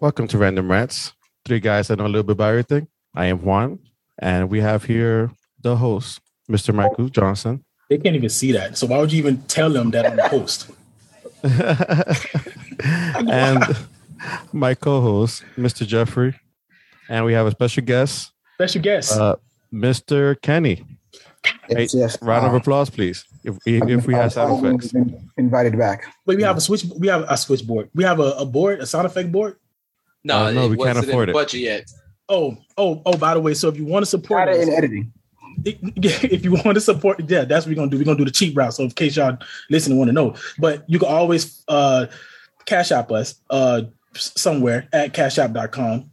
Welcome to Random Rants, Three guys that know a little bit about everything. I am Juan, and we have here the host, Mr. Michael Johnson. They can't even see that. So why would you even tell them that I'm the host? and my co-host, Mr. Jeffrey. And we have a special guest, Special guest. uh, Mr. Kenny. Hey, just, round of uh, applause, please. If if, if we have sound effects. invited back. Wait, we have a switch. We have a switchboard. We have a, a board, a sound effect board. No, Uh, no, we can't wasn't in afford the it. budget yet. Oh, oh, oh! By the way, so if you want to support it us, in editing. if you want to support, yeah, that's what we're gonna do. We're gonna do the cheap route. So in case y'all listen and want to know, but you can always uh cash app us uh somewhere at cashapp.com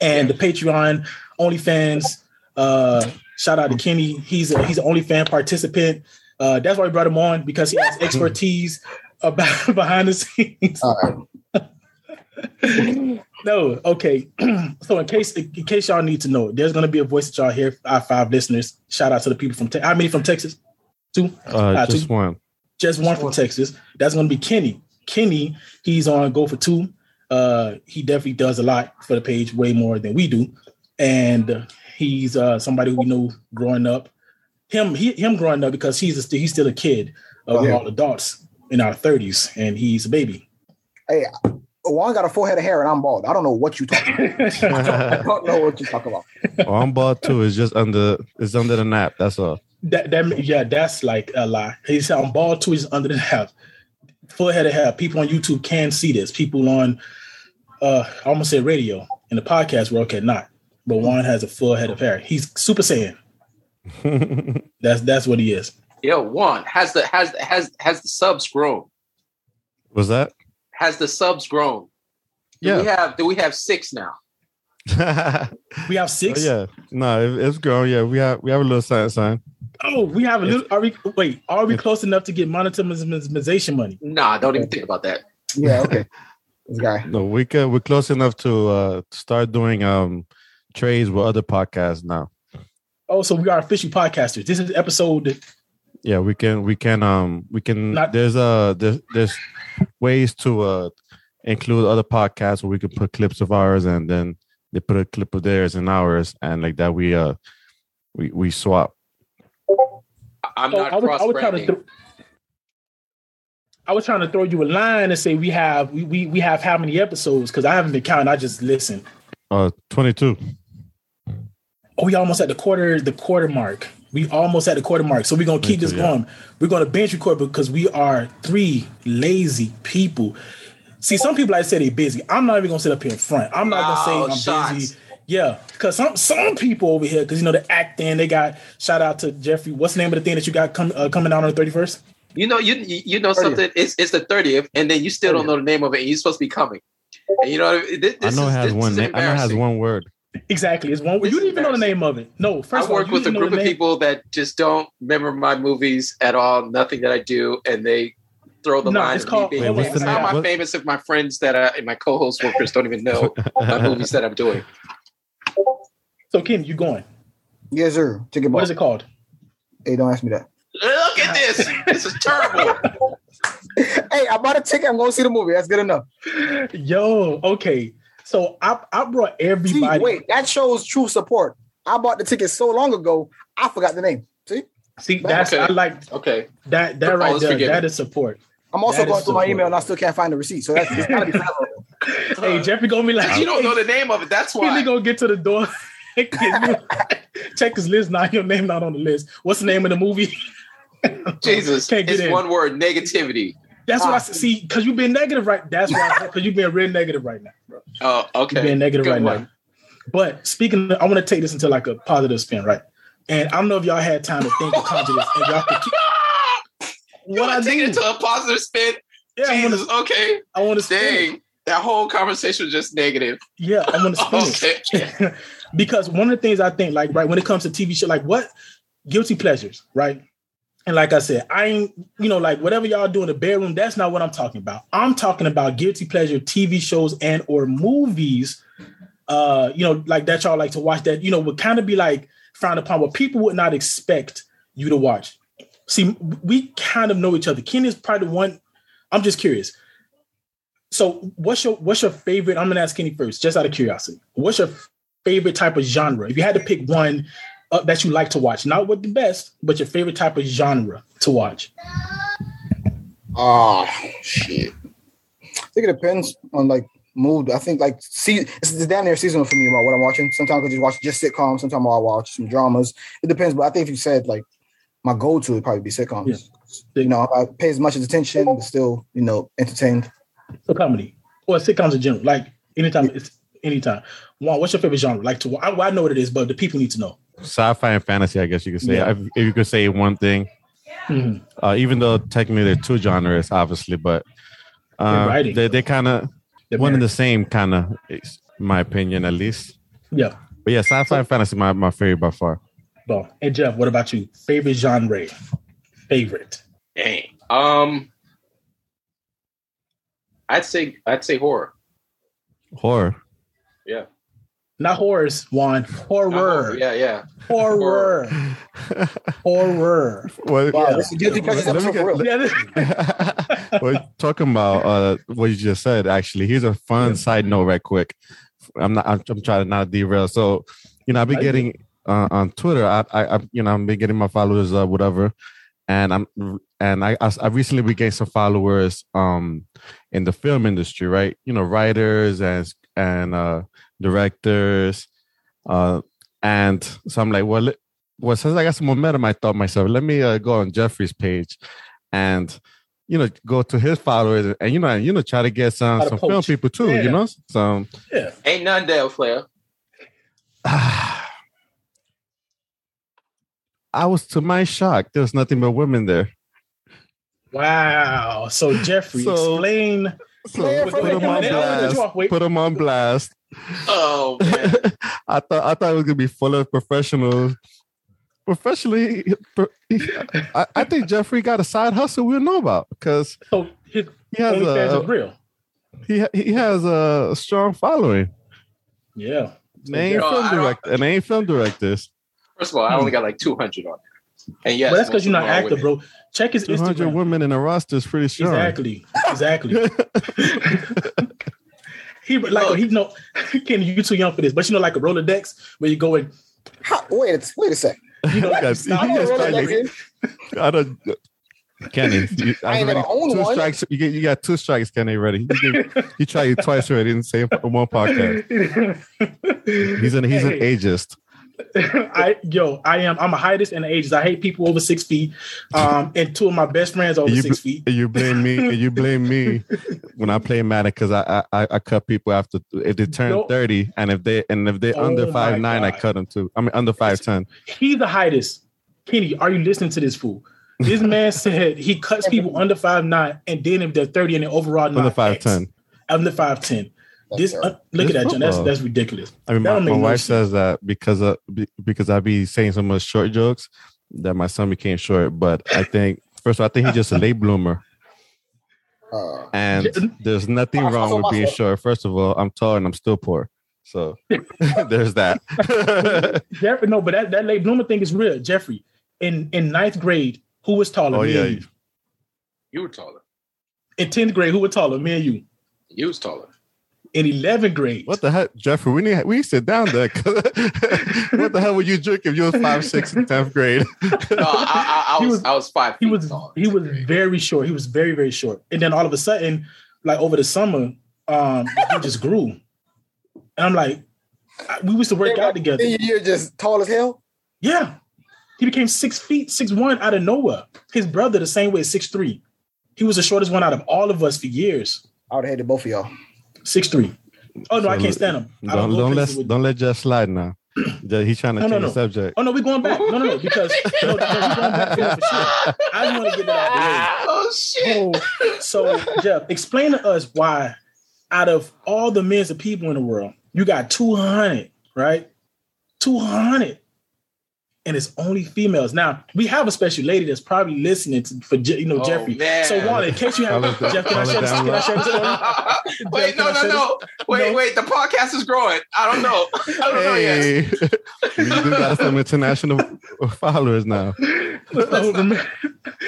and the Patreon, OnlyFans. Uh, shout out to Kenny. He's a he's an OnlyFans participant. Uh, that's why we brought him on because he has expertise about behind the scenes. All right. No, okay. so in case in case y'all need to know, there's gonna be a voice that y'all hear. Our five listeners. Shout out to the people from Te- how many from Texas? Two. Uh, Ah, just two. one. Just one from Texas. That's gonna be Kenny. Kenny, he's on Go for Two. Uh, he definitely does a lot for the page, way more than we do. And uh, he's uh somebody we know growing up. Him, he, him growing up because he's a, he's still a kid. Uh, Oh, we're yeah. all adults in our thirties, and he's a baby. Hey, Juan got a full head of hair and I'm bald. I don't know what you talking about. I that, don't know what you talking about. Oh, I'm bald too. It's just under it's under the nap. That's all. that that yeah, that's like a lie. He said on ball two is under the half. Full head of hair. People on YouTube can see this. People on uh I almost said radio in the podcast world cannot. But Juan has a full head of hair. He's super saiyan. That's that's what he is. Yo, one has the has has has the subs grown? Was that? Has the subs grown? Do we Yeah. have do we have six now? oh, We have six. yeah. No, it, it's grown. Yeah, we have we have a little sign sign. Oh, we have a little are we wait, are we close enough to get monetization money? Nah, don't even think about that. Yeah, okay. This guy. No, we can we're close enough to uh start doing um trades with other podcasts now. Oh, so we are official podcasters. This is episode Yeah, we can we can um we can Not- there's a there's there's ways to uh include other podcasts where we can put clips of ours and then they put a clip of theirs and ours and like that we uh we we swap. I'm not I cross I was trying to branding. throw, I was trying to throw you a line and say we have we we, we have how many episodes because I haven't been counting. I just listen. Uh 22. Oh, we almost at the quarter the quarter mark. We almost at the quarter mark. So we're gonna keep Me this too, yeah. going. We're gonna bench record because we are three lazy people. See, some people like to say they busy. I'm not even gonna sit up here in front. I'm not Oh, gonna say I'm shots. busy. Yeah, because some some people over here, because you know the acting, they got shout out to Jeffrey. What's the name of the thing that you got com- uh, coming out on the 31st? You know, you you you know 30th. something. It's it's the thirtieth, and then you still don't know the name of it. and You're supposed to be coming. And you know, what I this, I know is, it has this one is name. I know it has one word. Exactly. It's one. This you is didn't even know the name of it. No, first I of all, work with a group of people that just don't remember my movies at all. Nothing that I do, and they throw the No, line. it's called- me being, Wait, what's it's the how name? am I What- famous if my friends that I, and my co-host workers don't even know my movies that I'm doing? So, Kim, you going? Yes, sir. Take it What is it called? Hey, don't ask me that. Look at this. This is terrible. hey, I bought a ticket. I'm going to see the movie. That's good enough. Yo, okay. So I I brought See, everybody. wait, that shows true support. I bought the ticket so long ago, I forgot the name. See? See, that's Okay. I like Okay. that. That All right is there. forgiven. That is support. I'm also That going is through my email and I still can't find the receipt. So that's it's gotta be found. hey, Jeffrey gonna be like, You don't know the name of it. That's Kenny why. gonna get to the door. Check his list. Now your name not on the list. What's the name of the movie? Jesus. Can't get It's in. one word: negativity. That's what I Ah. see. Because you've been negative, right? That's why. Because you've been real negative right now. Bro. Oh, okay. You're being negative Good right one. now. But speaking, of, I want to take this into like a positive spin, right? And I don't know if y'all had time to think or conjure this, and y'all could keep, You what I want to take it do. into a positive spin? Yeah, I wanna, Okay. I want to spin. it. Dang. That whole conversation was just negative. Yeah, I want to spin it. Because one of the things I think, like, right, when it comes to TV show, like, what guilty pleasures, right? And like I said, I ain't, you know, like whatever y'all do in the bedroom, that's not what I'm talking about. I'm talking about guilty pleasure TV shows and or movies, uh, you know, like that y'all like to watch that, you know, would kind of be like frowned upon, what people would not expect you to watch. See, we kind of know each other. Ken is probably the one. I'm just curious. So what's your what's your favorite? I'm gonna ask Kenny first, just out of curiosity. What's your favorite type of genre? If you had to pick one uh, that you like to watch, not what the best, but your favorite type of genre to watch. Oh shit. I think it depends on like mood. I think like see it's, down there seasonal for me about what I'm watching. Sometimes I just watch just sitcoms, sometimes I'll watch some dramas. It depends, but I think if you said like my go-to would probably be sitcoms. Yeah. You know, I pay as much as attention, but still, you know, entertained. So comedy or sitcoms in general, like anytime it's anytime. Juan, what's your favorite genre? Like to I, I know what it is, but the people need to know. Sci-fi and fantasy, I guess you could say. Yeah. If if you could say one thing, Mhm. uh, even though technically they're two genres, obviously, but They're uh, writing. they they kind of one and the same, kind of, my opinion, at least. Yeah. But yeah, sci-fi and fantasy, my my favorite by far. Well, and Jeff, what about you? Favorite genre? Favorite. Dang. Um, I'd say I'd say horror. Horror. Yeah. Not horrors, Juan. Horror. Yeah, yeah. Horror. Horror. Well, Wow, Yeah. this is guilty pleasures Let me for get- real. Yeah. well, talking about uh, what you just said, actually, here's a fun Yeah. side note, right quick. I'm not. I'm, I'm trying to not derail. So, you know, I've been getting uh, on Twitter. I, I, I, you know, I've been getting my followers, uh, whatever, and I'm, and I, I, I recently regained some followers, um, in the film industry, right? You know, writers and and uh, directors, uh, and so I'm like, well, well, since I got some momentum, I thought myself, let me uh, go on Jeffrey's page, and you know, go to his followers, and you know, and, you know, try to get some Try to some film people too. Yeah. You know, so yeah. Ain't none Dale Flair. I was to my shock, there was nothing but women there. Wow. So Jeffrey, So- explain. So put from them on company. I'll let you blast. Put them on blast. Oh man. I thought I thought it was gonna be full of professionals. Professionally, I, I think Jeffrey got a side hustle we don't know about because So oh, his he has a real. he he has a strong following. Yeah. They ain't No, film I don't- direct and they ain't film directors. First of all, I only hmm. got like 200 on there. And yes, but that's because you're not of active, bro. Check his Two hundred Instagram. women in a roster is pretty strong. Exactly. Exactly. he like he know Kenny, you too young for this, but you know, like a Rolodex where you go and How, wait, a- wait a sec. you know, like, Guys, stop. I know just what trying Rolodex. I don't. Kenny, you, I I've ain't already owned two one. strikes. You get you got two strikes, Kenny. Ready? You, gave- you tried it twice already in the same one podcast. He's an he's an ageist. I yo, I am. I'm a highest in the ages. I hate people over six feet. Um, and two of my best friends over You six feet. You blame me. You blame me when I play Madden because I, I I cut people after if they turn thirty and if they and if they're Oh under five nine, I cut them too. I mean under five ten. He's the highest. Kenny, are you listening to this fool? This man said he cuts people under five nine, and then if they're thirty and they're overall Under five ten. under five ten. That's This uh, look This at that, John. That's that's ridiculous. I mean, That my, my no wife sense. says that because of because I be saying so much short jokes that my son became short. But I think first of all, I think he's just a late bloomer. Uh, And there's nothing Also wrong with being myself. short. First of all, I'm tall and I'm still poor. So there's that. Jeffrey, no, but that, that late bloomer thing is real. Jeffrey, in in ninth grade, who was taller? oh me yeah. and you. You were taller. In tenth grade, who was taller? Me and you. You was taller. In eleventh grade, What the heck, Jeffrey? We need we sit down there. what the hell would you drink if you was five six in tenth grade? No, I, I, I was, was- I was five he was tall. he was very short. He was very very short. And then all of a sudden, like over the summer, um, he just grew. And I'm like, I- we used to work out together. then you're just tall as hell. Yeah. He became six feet, six one out of nowhere. His brother, the same way, six three. He was the shortest one out of all of us for years. I would have hated both of y'all. Six three. Oh no, I can't stand him. I Don't don't let don't let Jeff slide now. Yeah, He's trying to No, no, change no. the subject. Oh no, we're going back. No, no, no, because no, no, we're going back to for sure. I just want to get that out oh shit! the way. Oh So, so Jeff, explain to us why, out of all the millions of people in the world, you got two hundred, right? Two hundred, and it's only females. Now we have a special lady that's probably listening to for you know Oh, Jeffrey. man. So, Juan, in case you have Follow Jeff, can I share this? Can I share this story? wait, no, Can no, no. Wait, No. wait. The podcast is growing. I don't know. I don't know yet. Hey, we do got some international followers now. So, remember-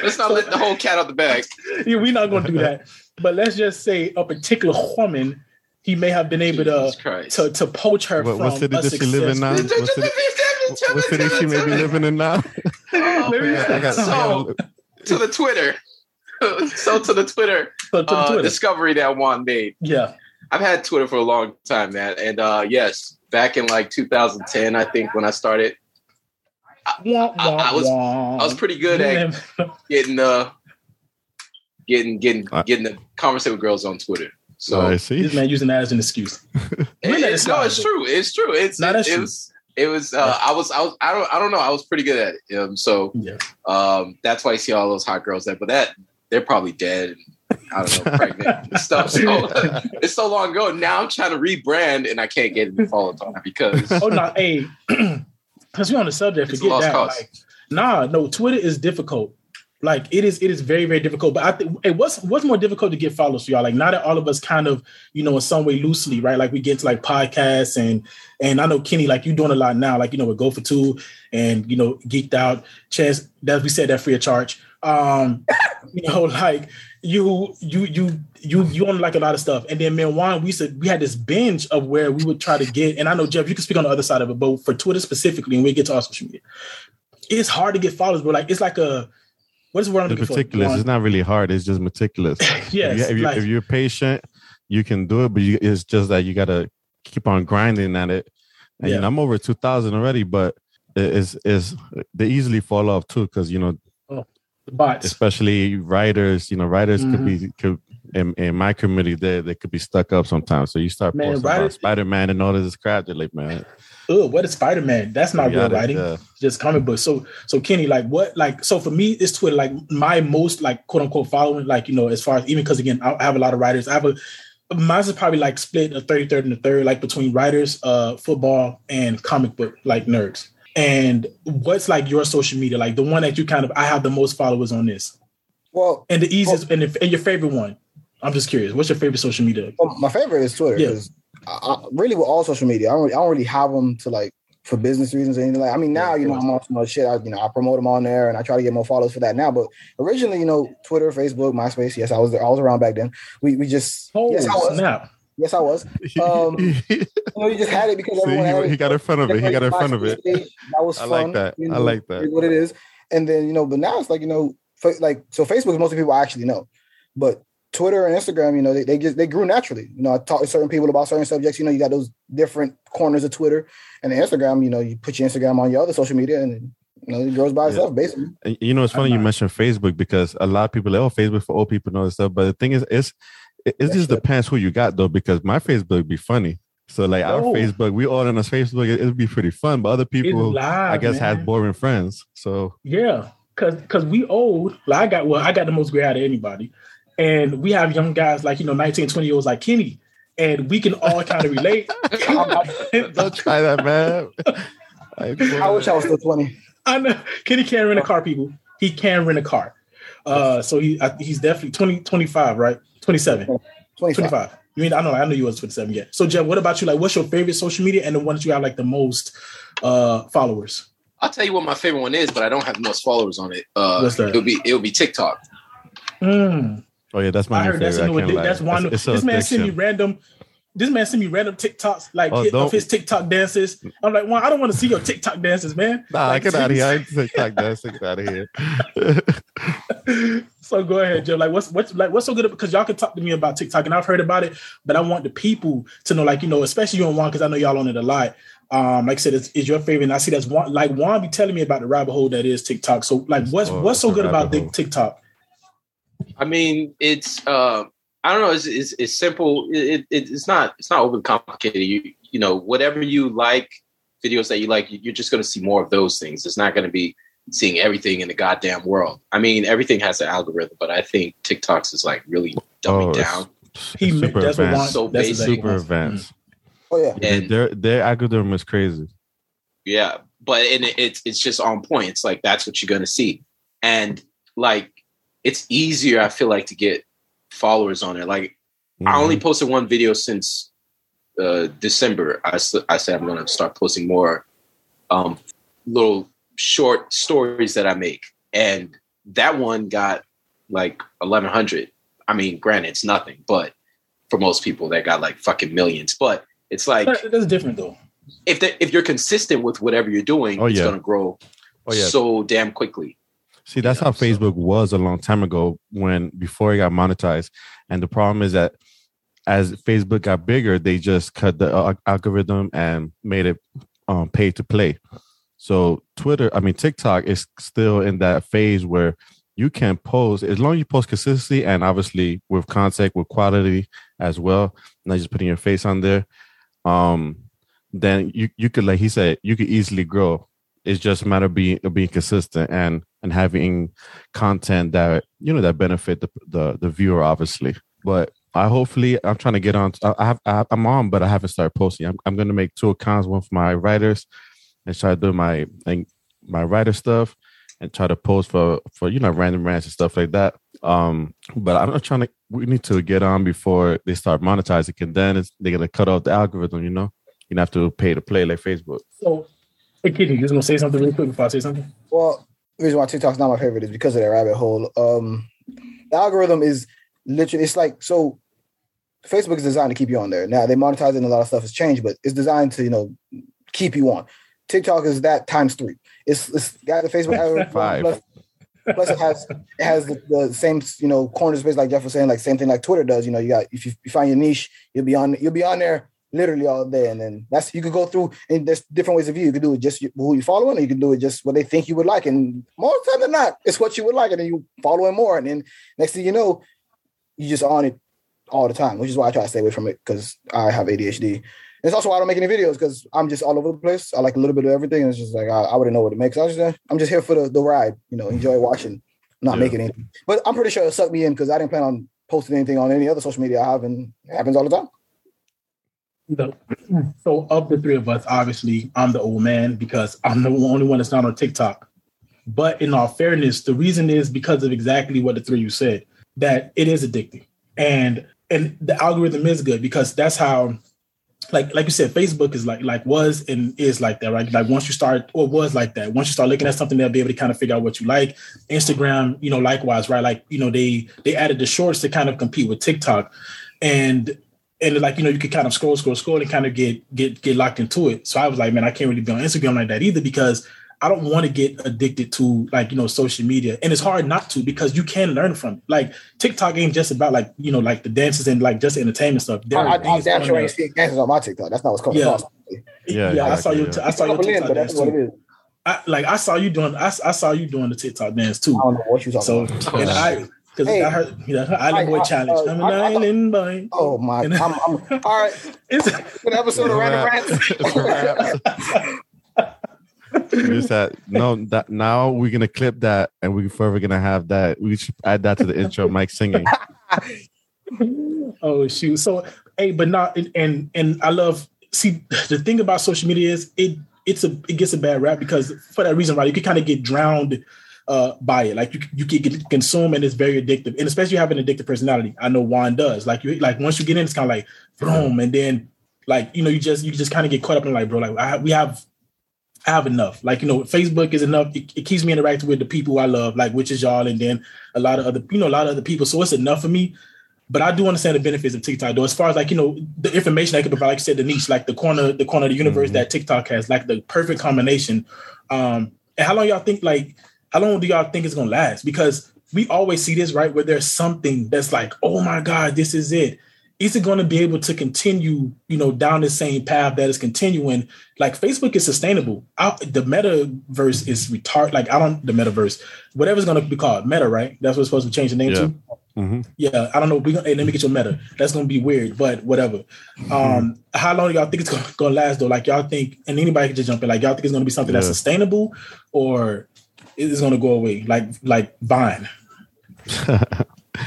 Let's not let the whole cat out the bag. yeah, we're not going to do that. but let's just say a particular woman, he may have been able to Jesus Christ. to, to poach her What, from what city a does she live in now? What city, what city she may be living in now? Let me- I got- I I So to the Twitter. so to the Twitter, So, to uh, Twitter. discovery that Juan made. yeah, I've had Twitter for a long time, man. And uh, yes, back in like 2010, I think when I started, Wah, I- I was- wah. I was pretty good at getting uh getting getting Uh, getting the conversation with girls on Twitter. So I see. this man using that as an excuse. it- Really, it's, it's no, it's true. It's true. It's not it, that's it true. was it was uh, I was I was I don't I don't know. I was pretty good at it. Um, so Yeah, um, that's why you see all those hot girls there. But that they're probably dead. And, I don't know, pregnant and stuff. So it's so long ago. Now I'm trying to rebrand and I can't get any on it because oh no, hey, because we're on the subject, forget that. Like, nah, no, Twitter is difficult. Like it is, it is very, very difficult. But I think, hey, what's what's more difficult to get followers for y'all? Like now that all of us kind of, you know, in some way loosely, right? Like we get into like podcasts and and I know Kenny, like you're doing a lot now, like you know, with Go for Two and you know, geeked out, chess. That we said that free of charge. Um, you know, like you you you you you own like a lot of stuff. And then man, Juan, we said we had this binge of where we would try to get, and I know Jeff, you can speak on the other side of it, but for Twitter specifically, and we get to our social media, it's hard to get followers, but like it's like a what is the word I'm It's looking meticulous. for? It's not really hard. It's just meticulous. yes, if, you, if, you, like- patient, you can do it. But you, it's just that you gotta keep on grinding at it. And you Yeah. know, I'm over two thousand already, but it's is they easily fall off too because you know, oh, bots. especially writers. You know, writers could Mm-hmm. be could in, in my community they they could be stuck up sometimes. So you start Man, posting writers- about Spider Man and all this crap. They're like, man, Ugh, what is Spider Man? That's not real gotta- writing. yeah. just comic books. So so Kenny, like what like so for me it's Twitter like my most like quote unquote following, like you know, as far as even because again, I I have a lot of writers. I have a mine's is probably like split a 30, 30 and a third, like between writers, uh, football and comic book like nerds. And what's like your social media? Like the one that you kind of I have the most followers on this. Well, And the easiest and, the, and your favorite one. I'm just curious. What's your favorite social media? well, my favorite is Twitter. Yeah. I, I, really, with all social media, I don't, really, I don't really have them to like for business reasons or anything like. I mean, now you know I'm on some other shit. I, you know, I promote them on there and I try to get more followers for that now. But originally, you know, Twitter, Facebook, MySpace. Yes, I was there. I was around back then. We we just Oh yes, I was. snap. Yes, I was. Um, You know, you just had it because See, everyone had he, it. he got in front of it. He got in front of it. That was I fun. like that. you I like that. What it is, and then you know, but now it's like you know, like so Facebook is most of the people I actually know, but Twitter and Instagram, you know, they, they just they grew naturally. You know, I talk to certain people about certain subjects. You know, you got those different corners of Twitter and Instagram. You know, you put your Instagram on your other social media, and you know, it grows by Yeah. itself basically. And You know, it's funny you mentioned Facebook because a lot of people like, oh, Facebook for old people and all this stuff. But the thing is, it's it, it just true. depends who you got though, because my Facebook be funny. So like our Oh. Facebook, we all on our Facebook, it, it'd be pretty fun. But other people, live, I guess, man. have boring friends. So Yeah, cause cause we old. Like I got well, I got the most gray out of anybody, and we have young guys like you know 19, 20 year olds like Kenny, and we can all kind of relate. don't try that, man. I, I wish I was still twenty. I know Kenny can rent a car, people. He can rent a car. Uh, so he I, he's definitely 20, 25, right? 27, 25. 25. You mean I know I know you was 27 yet. So Jeff, what about you? Like, what's your favorite social media and the one that you have like the most uh followers? I'll tell you what my favorite one is, but I don't have the most followers on it. Uh, What's that? It'll be it'll be TikTok. Mm. Oh yeah, that's my I heard that's, favorite. I a new can't lie. that's one. It's, it's this man sent me random. This man sent me random TikToks like Oh, hit- of his TikTok dances. I'm like, well, I don't want to see your TikTok dances, man. Nah, Like, get out of here. I TikTok. Get out of here. so go ahead, Joe. Like, what's what's like what's so good because y'all can talk to me about TikTok and I've heard about it, but I want the people to know, like you know, especially you and Juan because I know y'all on it a lot. Um, like I said, it's, it's your favorite. And I see that's one like Juan be telling me about the rabbit hole that is TikTok. So like, what's Oh, what's so good about the hole. TikTok? I mean, it's uh, I don't know. It's it's, it's simple. It, it it's not it's not overly complicated. You you know whatever you like, videos that you like, you're just going to see more of those things. It's not going to be seeing everything in the goddamn world. I mean, everything has an algorithm, but I think TikTok's is like really dumbing Oh, it's- down. He Super that's what Juan. advanced. So that's basic. exactly Super Juan- advanced. Oh yeah. And- their their algorithm is crazy. Yeah, but and it, it's it's just on point. It's like that's what you're gonna see, and like it's easier. I feel like to get followers on it. Like I only Mhm. posted one video since uh, December. I said I'm going to start posting more um, little short stories that I make, and that one got like 1100. I mean, granted, it's nothing, but for most people that got like fucking millions. But it's like that's different though. if the, if you're consistent with whatever you're doing, Oh, it's yeah. gonna grow Oh yeah. so damn quickly. See, that's know, how so- Facebook was a long time ago when before it got monetized. And the problem is that as Facebook got bigger, they just cut the uh, algorithm and made it um, pay to play. So Twitter, I mean TikTok, is still in that phase where you can post as long as you post consistently and obviously with content with quality as well, not just putting your face on there. Um, then you you could like he said you could easily grow. It's just a matter of being of being consistent and and having content that you know that benefit the the, the viewer obviously. But I hopefully I'm trying to get on. I have I, I'm on, but I haven't started posting. I'm I'm going to make two accounts, one for my writers, and try to do my my writer stuff, and try to post for for you know random rants and stuff like that. Um, but I'm not trying to. We need to get on before they start monetizing, and then they're gonna cut off the algorithm. You know, you have to pay to play like Facebook. So, hey, Kenny, you just gonna say something really quick before I say something? Well, the reason why TikTok's not my favorite is because of that rabbit hole. Um, the algorithm is literally it's like so. Facebook is designed to keep you on there. Now they monetize it and a lot of stuff has changed, but it's designed to you know keep you on. TikTok is that times three. It's it's got the Facebook algorithm Five. plus, plus it has it has the, the same you know corner space like Jeff was saying, like same thing like Twitter does. You know, you got if you, you find your niche, you'll be on you'll be on there literally all day, and then that's you could go through and there's different ways of view. You could do it just who you following, or you can do it just what they think you would like, and more time than not, it's what you would like, and then you following more, and then next thing you know, you just on it all the time, which is why I try to stay away from it because I have ADHD. It's also why I don't make any videos because I'm just all over the place. I like a little bit of everything. And it's just like I, I wouldn't know what it makes. I was just I'm just here for the, the ride, you know, enjoy mm-hmm. watching, not Yeah. making anything. But I'm pretty sure it sucked me in because I didn't plan on posting anything on any other social media I have, and it happens all the time. No. So, of the three of us, obviously, I'm the old man because I'm the only one that's not on TikTok. But in all fairness, the reason is because of exactly what the three of you said that it is addicting, and and the algorithm is good because that's how, like like you said, Facebook is like like was and is like that, right? Like once you start or was like that, once you start looking at something, they'll be able to kind of figure out what you like. Instagram, you know, likewise, right? Like you know, they they added the shorts to kind of compete with TikTok, and and like you know you could kind of scroll scroll scroll and kind of get get get locked into it so i was like man i can't really be on instagram like that either because i don't want to get addicted to like you know social media and it's hard not to because you can learn from it like tiktok ain't just about like you know like the dances and like just entertainment stuff There I, are I, I'm damn on sure ain't seeing dances on my TikTok. That's not what's coming Yeah. across. Yeah, yeah, i saw you yeah. i saw your Couple in, tiktok dance that's what it too. I, like i saw you doing I, I saw you doing the tiktok dance too I don't know what you're talking so about. and i because Hey. I heard, you know, Island I- Boy I- Challenge. uh, I'm an I- I- island boy. Oh my! I'm, I'm, all right. It's, An episode of Random Rants. Just that no that now we're gonna clip that and we're forever gonna have that. We should add that to the intro, Mike singing. oh shoot so hey but not and, and and i love see the thing about social media is it it's a it gets a bad rap because for that reason right you can kind of get drowned uh by it like you you can get consumed and it's very addictive and especially having an addictive personality i know juan does like you like once you get in it's kind of like boom and then like you know you just you just kind of get caught up in like bro like I, we have I have enough. Like, you know, Facebook is enough. It, it keeps me interacting with the people I love, like which is y'all, and then a lot of other, you know, a lot of other people. So it's enough for me. But I do understand the benefits of TikTok, though. As far as like, you know, the information I could provide, like you said, the niche, like the corner, the corner of the universe Mhm. that TikTok has, like the perfect combination. Um, and how long y'all think, like, how long do y'all think it's gonna last? Because we always see this, right? Where there's something that's like, oh my God, this is it. Is it going to be able to continue, you know, down the same path that is continuing? Like Facebook is sustainable. I, the metaverse is retarded. Like I don't the metaverse, whatever's going to be called meta, right? That's what it's supposed to change the name Yeah. to. Mhm. Yeah, I don't know. We gonna, hey, let me get your meta. That's gonna be weird, but whatever. Um, how long do y'all think it's gonna, gonna last though? Like y'all think, and anybody can just jump in. Like y'all think it's gonna be something that's sustainable, or is gonna go away? Like like Vine.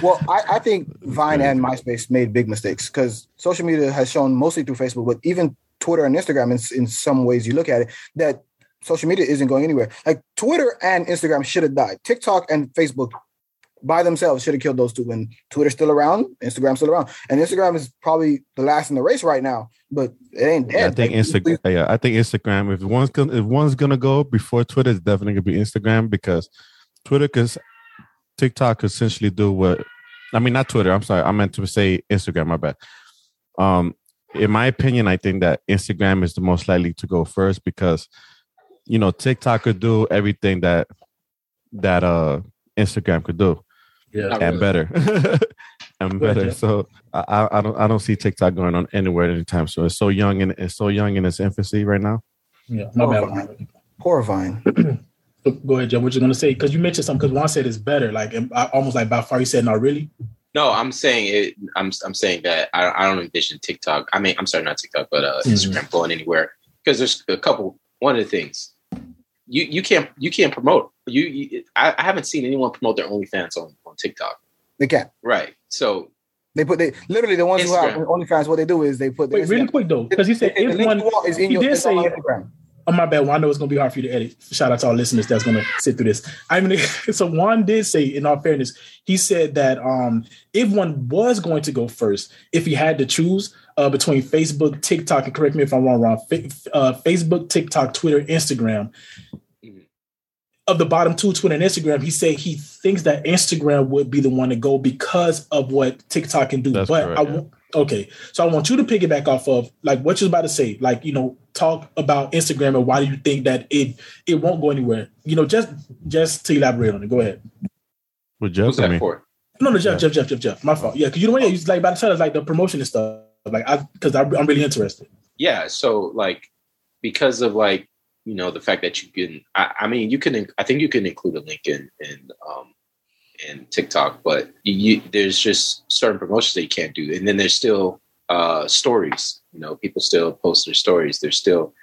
Well, I, I think Vine and MySpace made big mistakes because social media has shown mostly through Facebook, but even Twitter and Instagram, in, in some ways you look at it, that social media isn't going anywhere. Like Twitter and Instagram should have died. TikTok and Facebook by themselves should have killed those two. And Twitter's still around, Instagram's still around, and Instagram is probably the last in the race right now, but it ain't dead. Yeah, I think Like, Instagram. Yeah, I think Instagram. If one's gonna if one's gonna go before Twitter, it's definitely gonna be Instagram because Twitter, because TikTok essentially do what I mean, not Twitter. I'm sorry. I meant to say Instagram. My bad. Um, in my opinion, I think that Instagram is the most likely to go first because, you know, TikTok could do everything that that uh Instagram could do, Yeah. And really. better, and better. So I, I I don't I don't see TikTok going on anywhere anytime soon. It's so young and it's so young in its infancy right now. Yeah. My bad. fine. Juan. Poor Vine. Go ahead, Jeff. What you gonna say? Because you mentioned something. Because Juan said it's better. Like I, almost like by far. You said not really. No, I'm saying it. I'm I'm saying that I, I don't envision TikTok. I mean, I'm sorry, not TikTok, but uh, Mhm. Instagram going anywhere because there's a couple. One of the things you you can't you can't promote. You, you I, I haven't seen anyone promote their OnlyFans on on TikTok. They can't. Right. So They put they literally the ones who have Instagram. OnlyFans. What they do is they put the Wait, really quick though, because he said the if one. is in he your did it's on Instagram. Oh my bad. Well, I know it's gonna be hard for you to edit. Shout out to our listeners that's gonna sit through this. I mean, so Juan did say, in all fairness, he said that um, if one was going to go first, if he had to choose uh, between Facebook, TikTok, and correct me if I'm wrong, wrong, fa- uh, Facebook, TikTok, Twitter, Instagram. Of the bottom two, Twitter and Instagram, he said he thinks that Instagram would be the one to go because of what TikTok can do. That's but correct, I yeah. okay, so I want you to piggyback off of like what you're about to say, like you know, talk about Instagram and why do you think that it it won't go anywhere? You know, just just to elaborate on it. Go ahead. With who's Jeff, I that mean, for? No, no, Jeff, Yeah. Jeff, Jeff, Jeff, Jeff. My fault. Yeah, because you know what? You like about to tell us like the promotion and stuff. Like I because I'm really interested. Yeah. So like because of like you know the fact that you can. I, I mean, you can. I think you can include a link in in um in TikTok, but you, there's just certain promotions that you can't do, and then there's still uh stories. You know, people still post their stories. There's still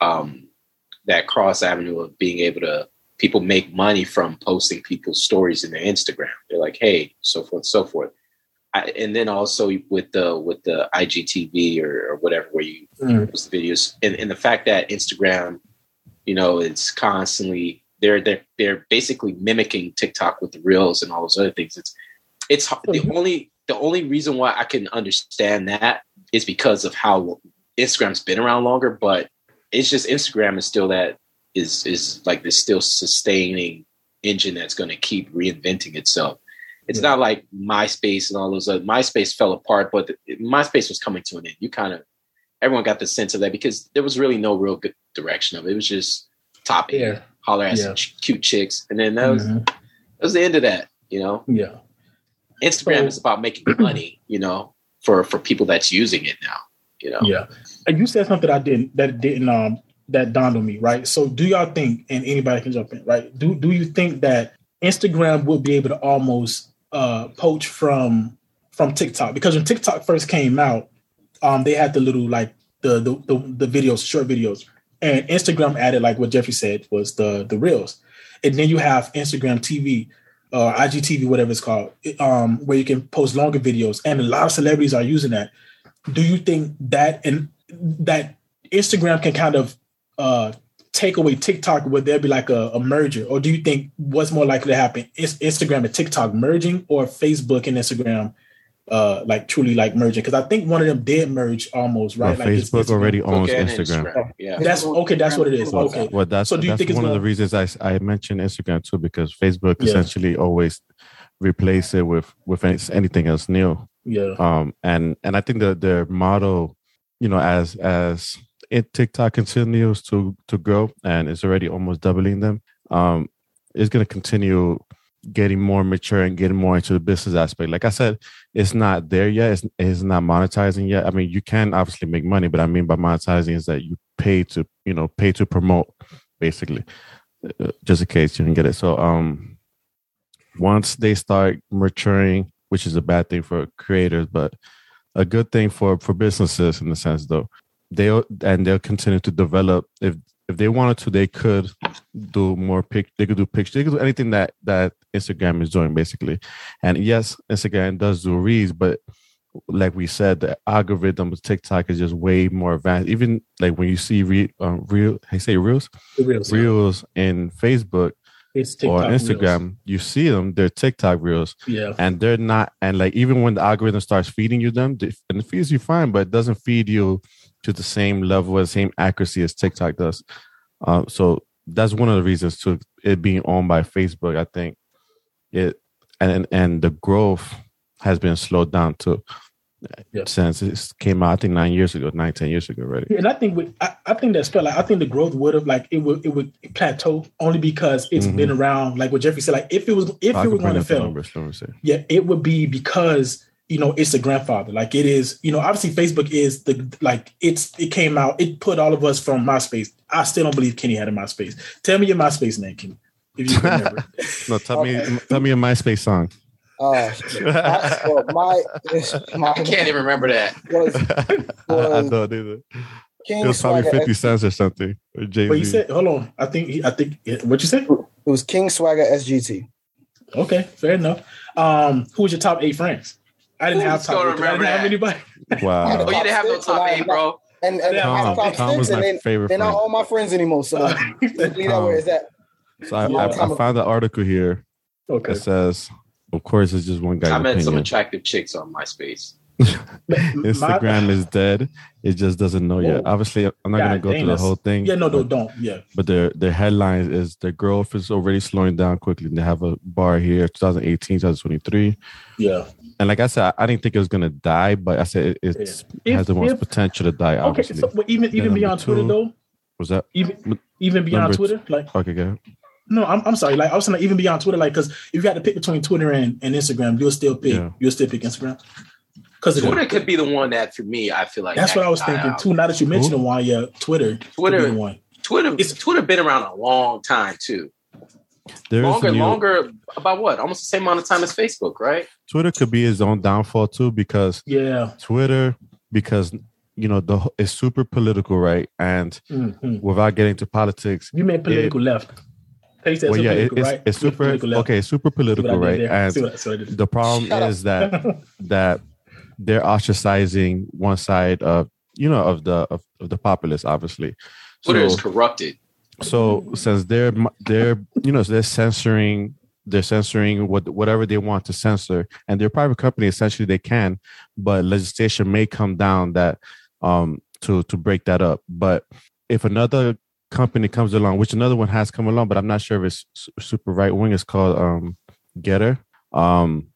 um that cross avenue of being able to people make money from posting people's stories in their Instagram. They're like, hey, so forth, so forth. I, and then also with the with the IGTV or, or whatever, where you Mm. post the videos, and, and the fact that Instagram, you know, it's constantly they're they're they're basically mimicking TikTok with the reels and all those other things. It's it's h- the mm-hmm. only the only reason why I can understand that is because of how Instagram's been around longer, but it's just Instagram is still that is is like this still sustaining engine that's going to keep reinventing itself. It's Yeah. not like MySpace and all those other MySpace fell apart, but the, MySpace was coming to an end. You kind of everyone got the sense of that because there was really no real good direction of it. It was just top eight, Yeah. holler at Yeah. ch- cute chicks, and then that was Mhm. that was the end of that. You know, Yeah. Instagram So- is about making money. You know, for for people that's using it now. You know, Yeah. And you said something I didn't that didn't um that dawned on me, right? So do y'all think, and anybody can jump in, right? Do do you think that Instagram will be able to almost uh poach from from TikTok? Because when TikTok first came out, um they had the little like the the the, the videos, short videos. And Instagram added like what Jeffrey said was the the reels. And then you have Instagram TV or IGTV, whatever it's called, um, where you can post longer videos. And a lot of celebrities are using that do you think that and that Instagram can kind of uh take away TikTok would there be like a, a merger or do you think what's more likely to happen is Instagram and TikTok merging or Facebook and Instagram uh like truly like merging because I think one of them did merge almost well, right? Like it's- Facebook it's- already owns Book and Instagram. Yeah, that's okay that's what it is. Well, okay. well, that's So do you that's think it's one of the reasons I I mentioned Instagram too because Facebook Yeah. essentially always replace it with with anything else new. yeah. Um, and and I think that their model, you know, as as it TikTok continues to to grow and it's already almost doubling them, um, is going to continue getting more mature and getting more into the business aspect. Like I said, it's not there yet. It's, it's not monetizing yet. I mean, you can obviously make money, but I mean by monetizing is that you pay to, you know, pay to promote, basically, uh, just in case you didn't get it. So, um, once they start maturing, which is a bad thing for creators, but a good thing for for businesses in the sense though, they'll and they'll continue to develop. If if they wanted to, they could do more pic. They could do pictures. They could do anything that that Instagram is doing basically. And yes, Instagram does do reads, but like we said, the algorithm of TikTok is just way more advanced. Even like when you see re, um, real, I say reels, the reels reels in Facebook or TikTok reels. Instagram, you see them. They're TikTok reels, yeah and they're not. And like even when the algorithm starts feeding you them, and it feeds you fine, but it doesn't feed you to the same level, the same accuracy as TikTok does. Um, so that's one of the reasons to it being owned by Facebook. I think it and and the growth has been slowed down too. Yeah. Since it came out, I think nine years ago, nine, ten years ago already. Yeah, and I think with, I, I think that's fair. Like I think the growth would have like it would it would plateau only because it's Mhm. been around. Like what Jeffrey said, like if it was if I it was going to fail, numbers, yeah, it would be because you know it's the grandfather. Like it is, you know, obviously Facebook is the like it's it came out. It put all of us from MySpace. I still don't believe Kenny had a MySpace. Tell me your MySpace name, Kenny, if you remember. No, tell me, tell me a MySpace song. Uh, I, well, my, my I can't even remember that. was I was don't either. King It was probably Swagger. fifty cents or something. Or Jay but you said, hold on. I think I think what you said. It was King Swagger SGT. Okay, fair enough. Um, who was your top eight friends? I didn't Who's have top. gonna eight 'cause I didn't remember have anybody. Wow. Oh, you didn't have no top eight, bro. And, and Yeah, I have Tom, top Tom six, was and my then favorite they're not all my friends anymore. So leave that where it's. So I, Yeah, I, I found the article here okay. that says, of course, it's just one guy. I met some attractive chicks on MySpace. Instagram is dead. It just doesn't know yet. Oh, obviously, I'm not God gonna go through the whole thing. Yeah, no, no, don't. Yeah. but their their headlines is their growth is already slowing down quickly. They have a bar here, 2018, 2023. Yeah. And like I said, I, didn't think it was gonna die, but I said it, If- has the most if- potential to die. Okay. Obviously, So but even even beyond Twitter though, was that even even beyond Twitter, like okay? Good. no, I'm, I'm sorry. Like I was saying, like, even beyond Twitter, like because if you had to pick between Twitter and, and Instagram, you'll still pick Yeah. you'll still pick Instagram. Because Twitter could be the one that, for me, I feel like that's what I was thinking out. too. Now that you mentioned it, why yeah, Twitter, could be Twitter- the one. Twitter, It's- Twitter been around a long time too. There's longer, new- longer. About what? Almost the same amount of time as Facebook, right? Twitter could be his own downfall too because Yeah. Twitter because you know the it's super political, right? And Mhm. without getting to politics, You meant political left. Said well, so yeah, it, political, it's, right? it's super okay, it's super See what I political, right? And See what I- see what I did? the problem Shut up. is that that they're ostracizing one side of you know of the of, of the populace, obviously. Twitter is So, corrupted. so since they're they're you know they're censoring they're censoring what whatever they want to censor and they're a private company essentially they can but legislation may come down that um to to break that up but if another company comes along which another one has come along but i'm not sure if it's super right wing it's called um Gettr um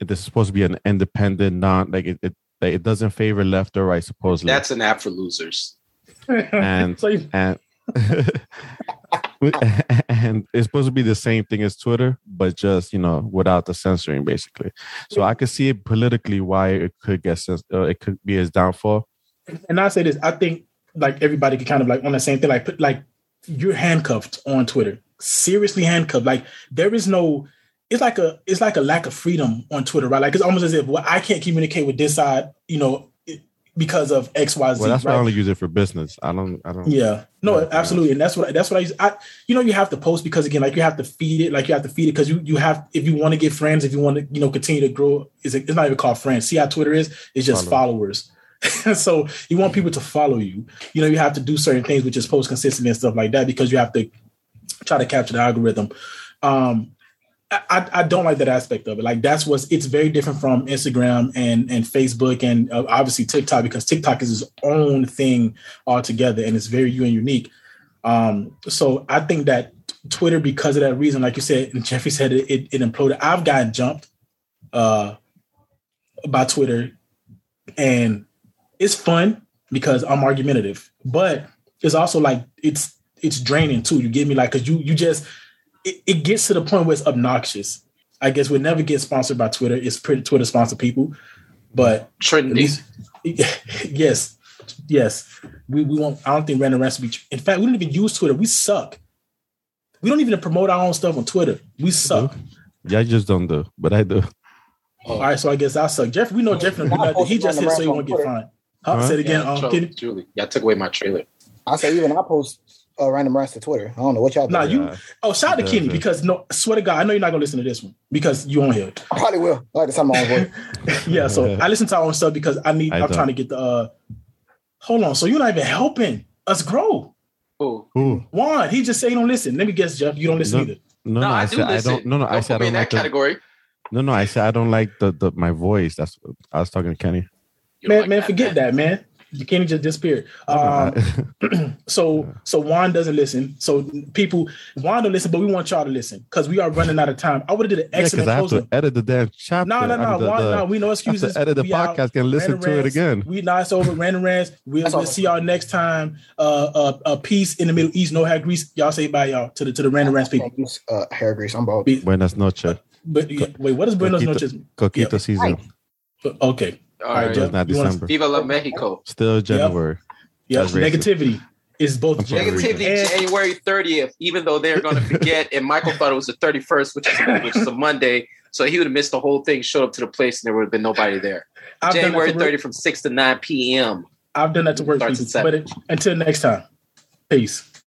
this is supposed to be an independent non like it, it it doesn't favor left or right supposedly That's an app for losers. and so you, and and it's supposed to be the same thing as Twitter, but just you know without the censoring, basically. So I could see it politically why it could get cens- uh, it could be his downfall. and I say this, I think like everybody could kind of like on the same thing, like put like you're handcuffed on Twitter, seriously handcuffed. Like there is no, it's like a it's like a lack of freedom on Twitter, right? Like it's almost as if well, I can't communicate with this side, you know, because of X, Y, Z. Well, that's why I only use it for business. I don't. I don't. Yeah, no, absolutely, and that's what that's what I use. I, you know, you have to post because again, like you have to feed it, like you have to feed it because you you have if you want to get friends, if you want to you know continue to grow, it's it's not even called friends. See how Twitter is? It's just Follow. followers. so you want people to follow you. You know, you have to do certain things, which is post consistently and stuff like that, because you have to try to capture the algorithm. Um, I, I don't like that aspect of it. Like that's what's it's very different from Instagram and and Facebook and uh, obviously TikTok because TikTok is its own thing altogether and it's very you and unique. Um, so I think that Twitter, because of that reason, like you said, and Jeffrey said it, it, it imploded. I've gotten jumped uh, by Twitter, and it's fun because I'm argumentative, but it's also like it's it's draining too. You get me, like because you you just it, it gets to the point where it's obnoxious. I guess we'll never get sponsored by Twitter. It's pretty Twitter sponsor people, but at Trending. least yes, yes. We we won't. I don't think random rants will be. In fact, we don't even use Twitter. We suck. We don't even promote our own stuff on Twitter. We suck. Yeah, I just don't do, but I do. All right, so I guess I suck. Jeff, we know Jeff don't do nothing. He just hit so he won't get fined. Huh? Huh? Say it again. Yeah, um, Joe- Kenny? Julie, y'all took away my trailer. I say even I post uh, random rants to Twitter. I don't know what y'all. do. Nah, you. Oh, shout out to Kenny because no, swear to God, I know you're not gonna listen to this one because you on here. I probably will. I like to sound my own voice. yeah, so I listen to our own stuff because I need. I I'm don't. trying to get the. uh Hold on, so you're not even helping us grow. Oh, Who? Juan, he just say you don't listen. Let me guess, Jeff, you don't listen No. either. No, no, no, I, I, do said I listen. don't. No, no, I Don't said I put me in don't that like the, category. No, no, I said I don't like the, the my voice. That's I was talking to Kenny. Man, like man, that, forget that, man. Kenny just disappeared. Um, so so Juan doesn't listen. So people Juan don't listen, but we want y'all to listen because we are running out of time. I would have did an Yeah, excellent because I have closing. to edit the damn chapter. No, no, I no, mean, Juan, the- no. We no I have excuses. to edit the We out. podcast and listen Random to it again. We not it's over. Random rants. We'll, That's we'll see y'all next time. Uh, uh, uh, peace in the Middle East. No hair grease. Y'all say bye, y'all to the to the random rants people. Uh, hair grease. I'm bald. Be- Buenas noches. But wait, what is Buenos Coquito- Noches? Coquito Yeah. season. Okay, All All right, right. Jeff. It's not December. Viva la Mexico. Still January. yeah. That's racist. Negativity is both January Negativity and- January 30th, even though they're going to forget. and Michael thought it was the 31st, which is, which is a Monday. So he would have missed the whole thing, showed up to the place, and there would have been nobody there. I've January to work- 30 from 6 to 9 p.m. I've done that to work Starts people. at seven. But it, until next time, peace.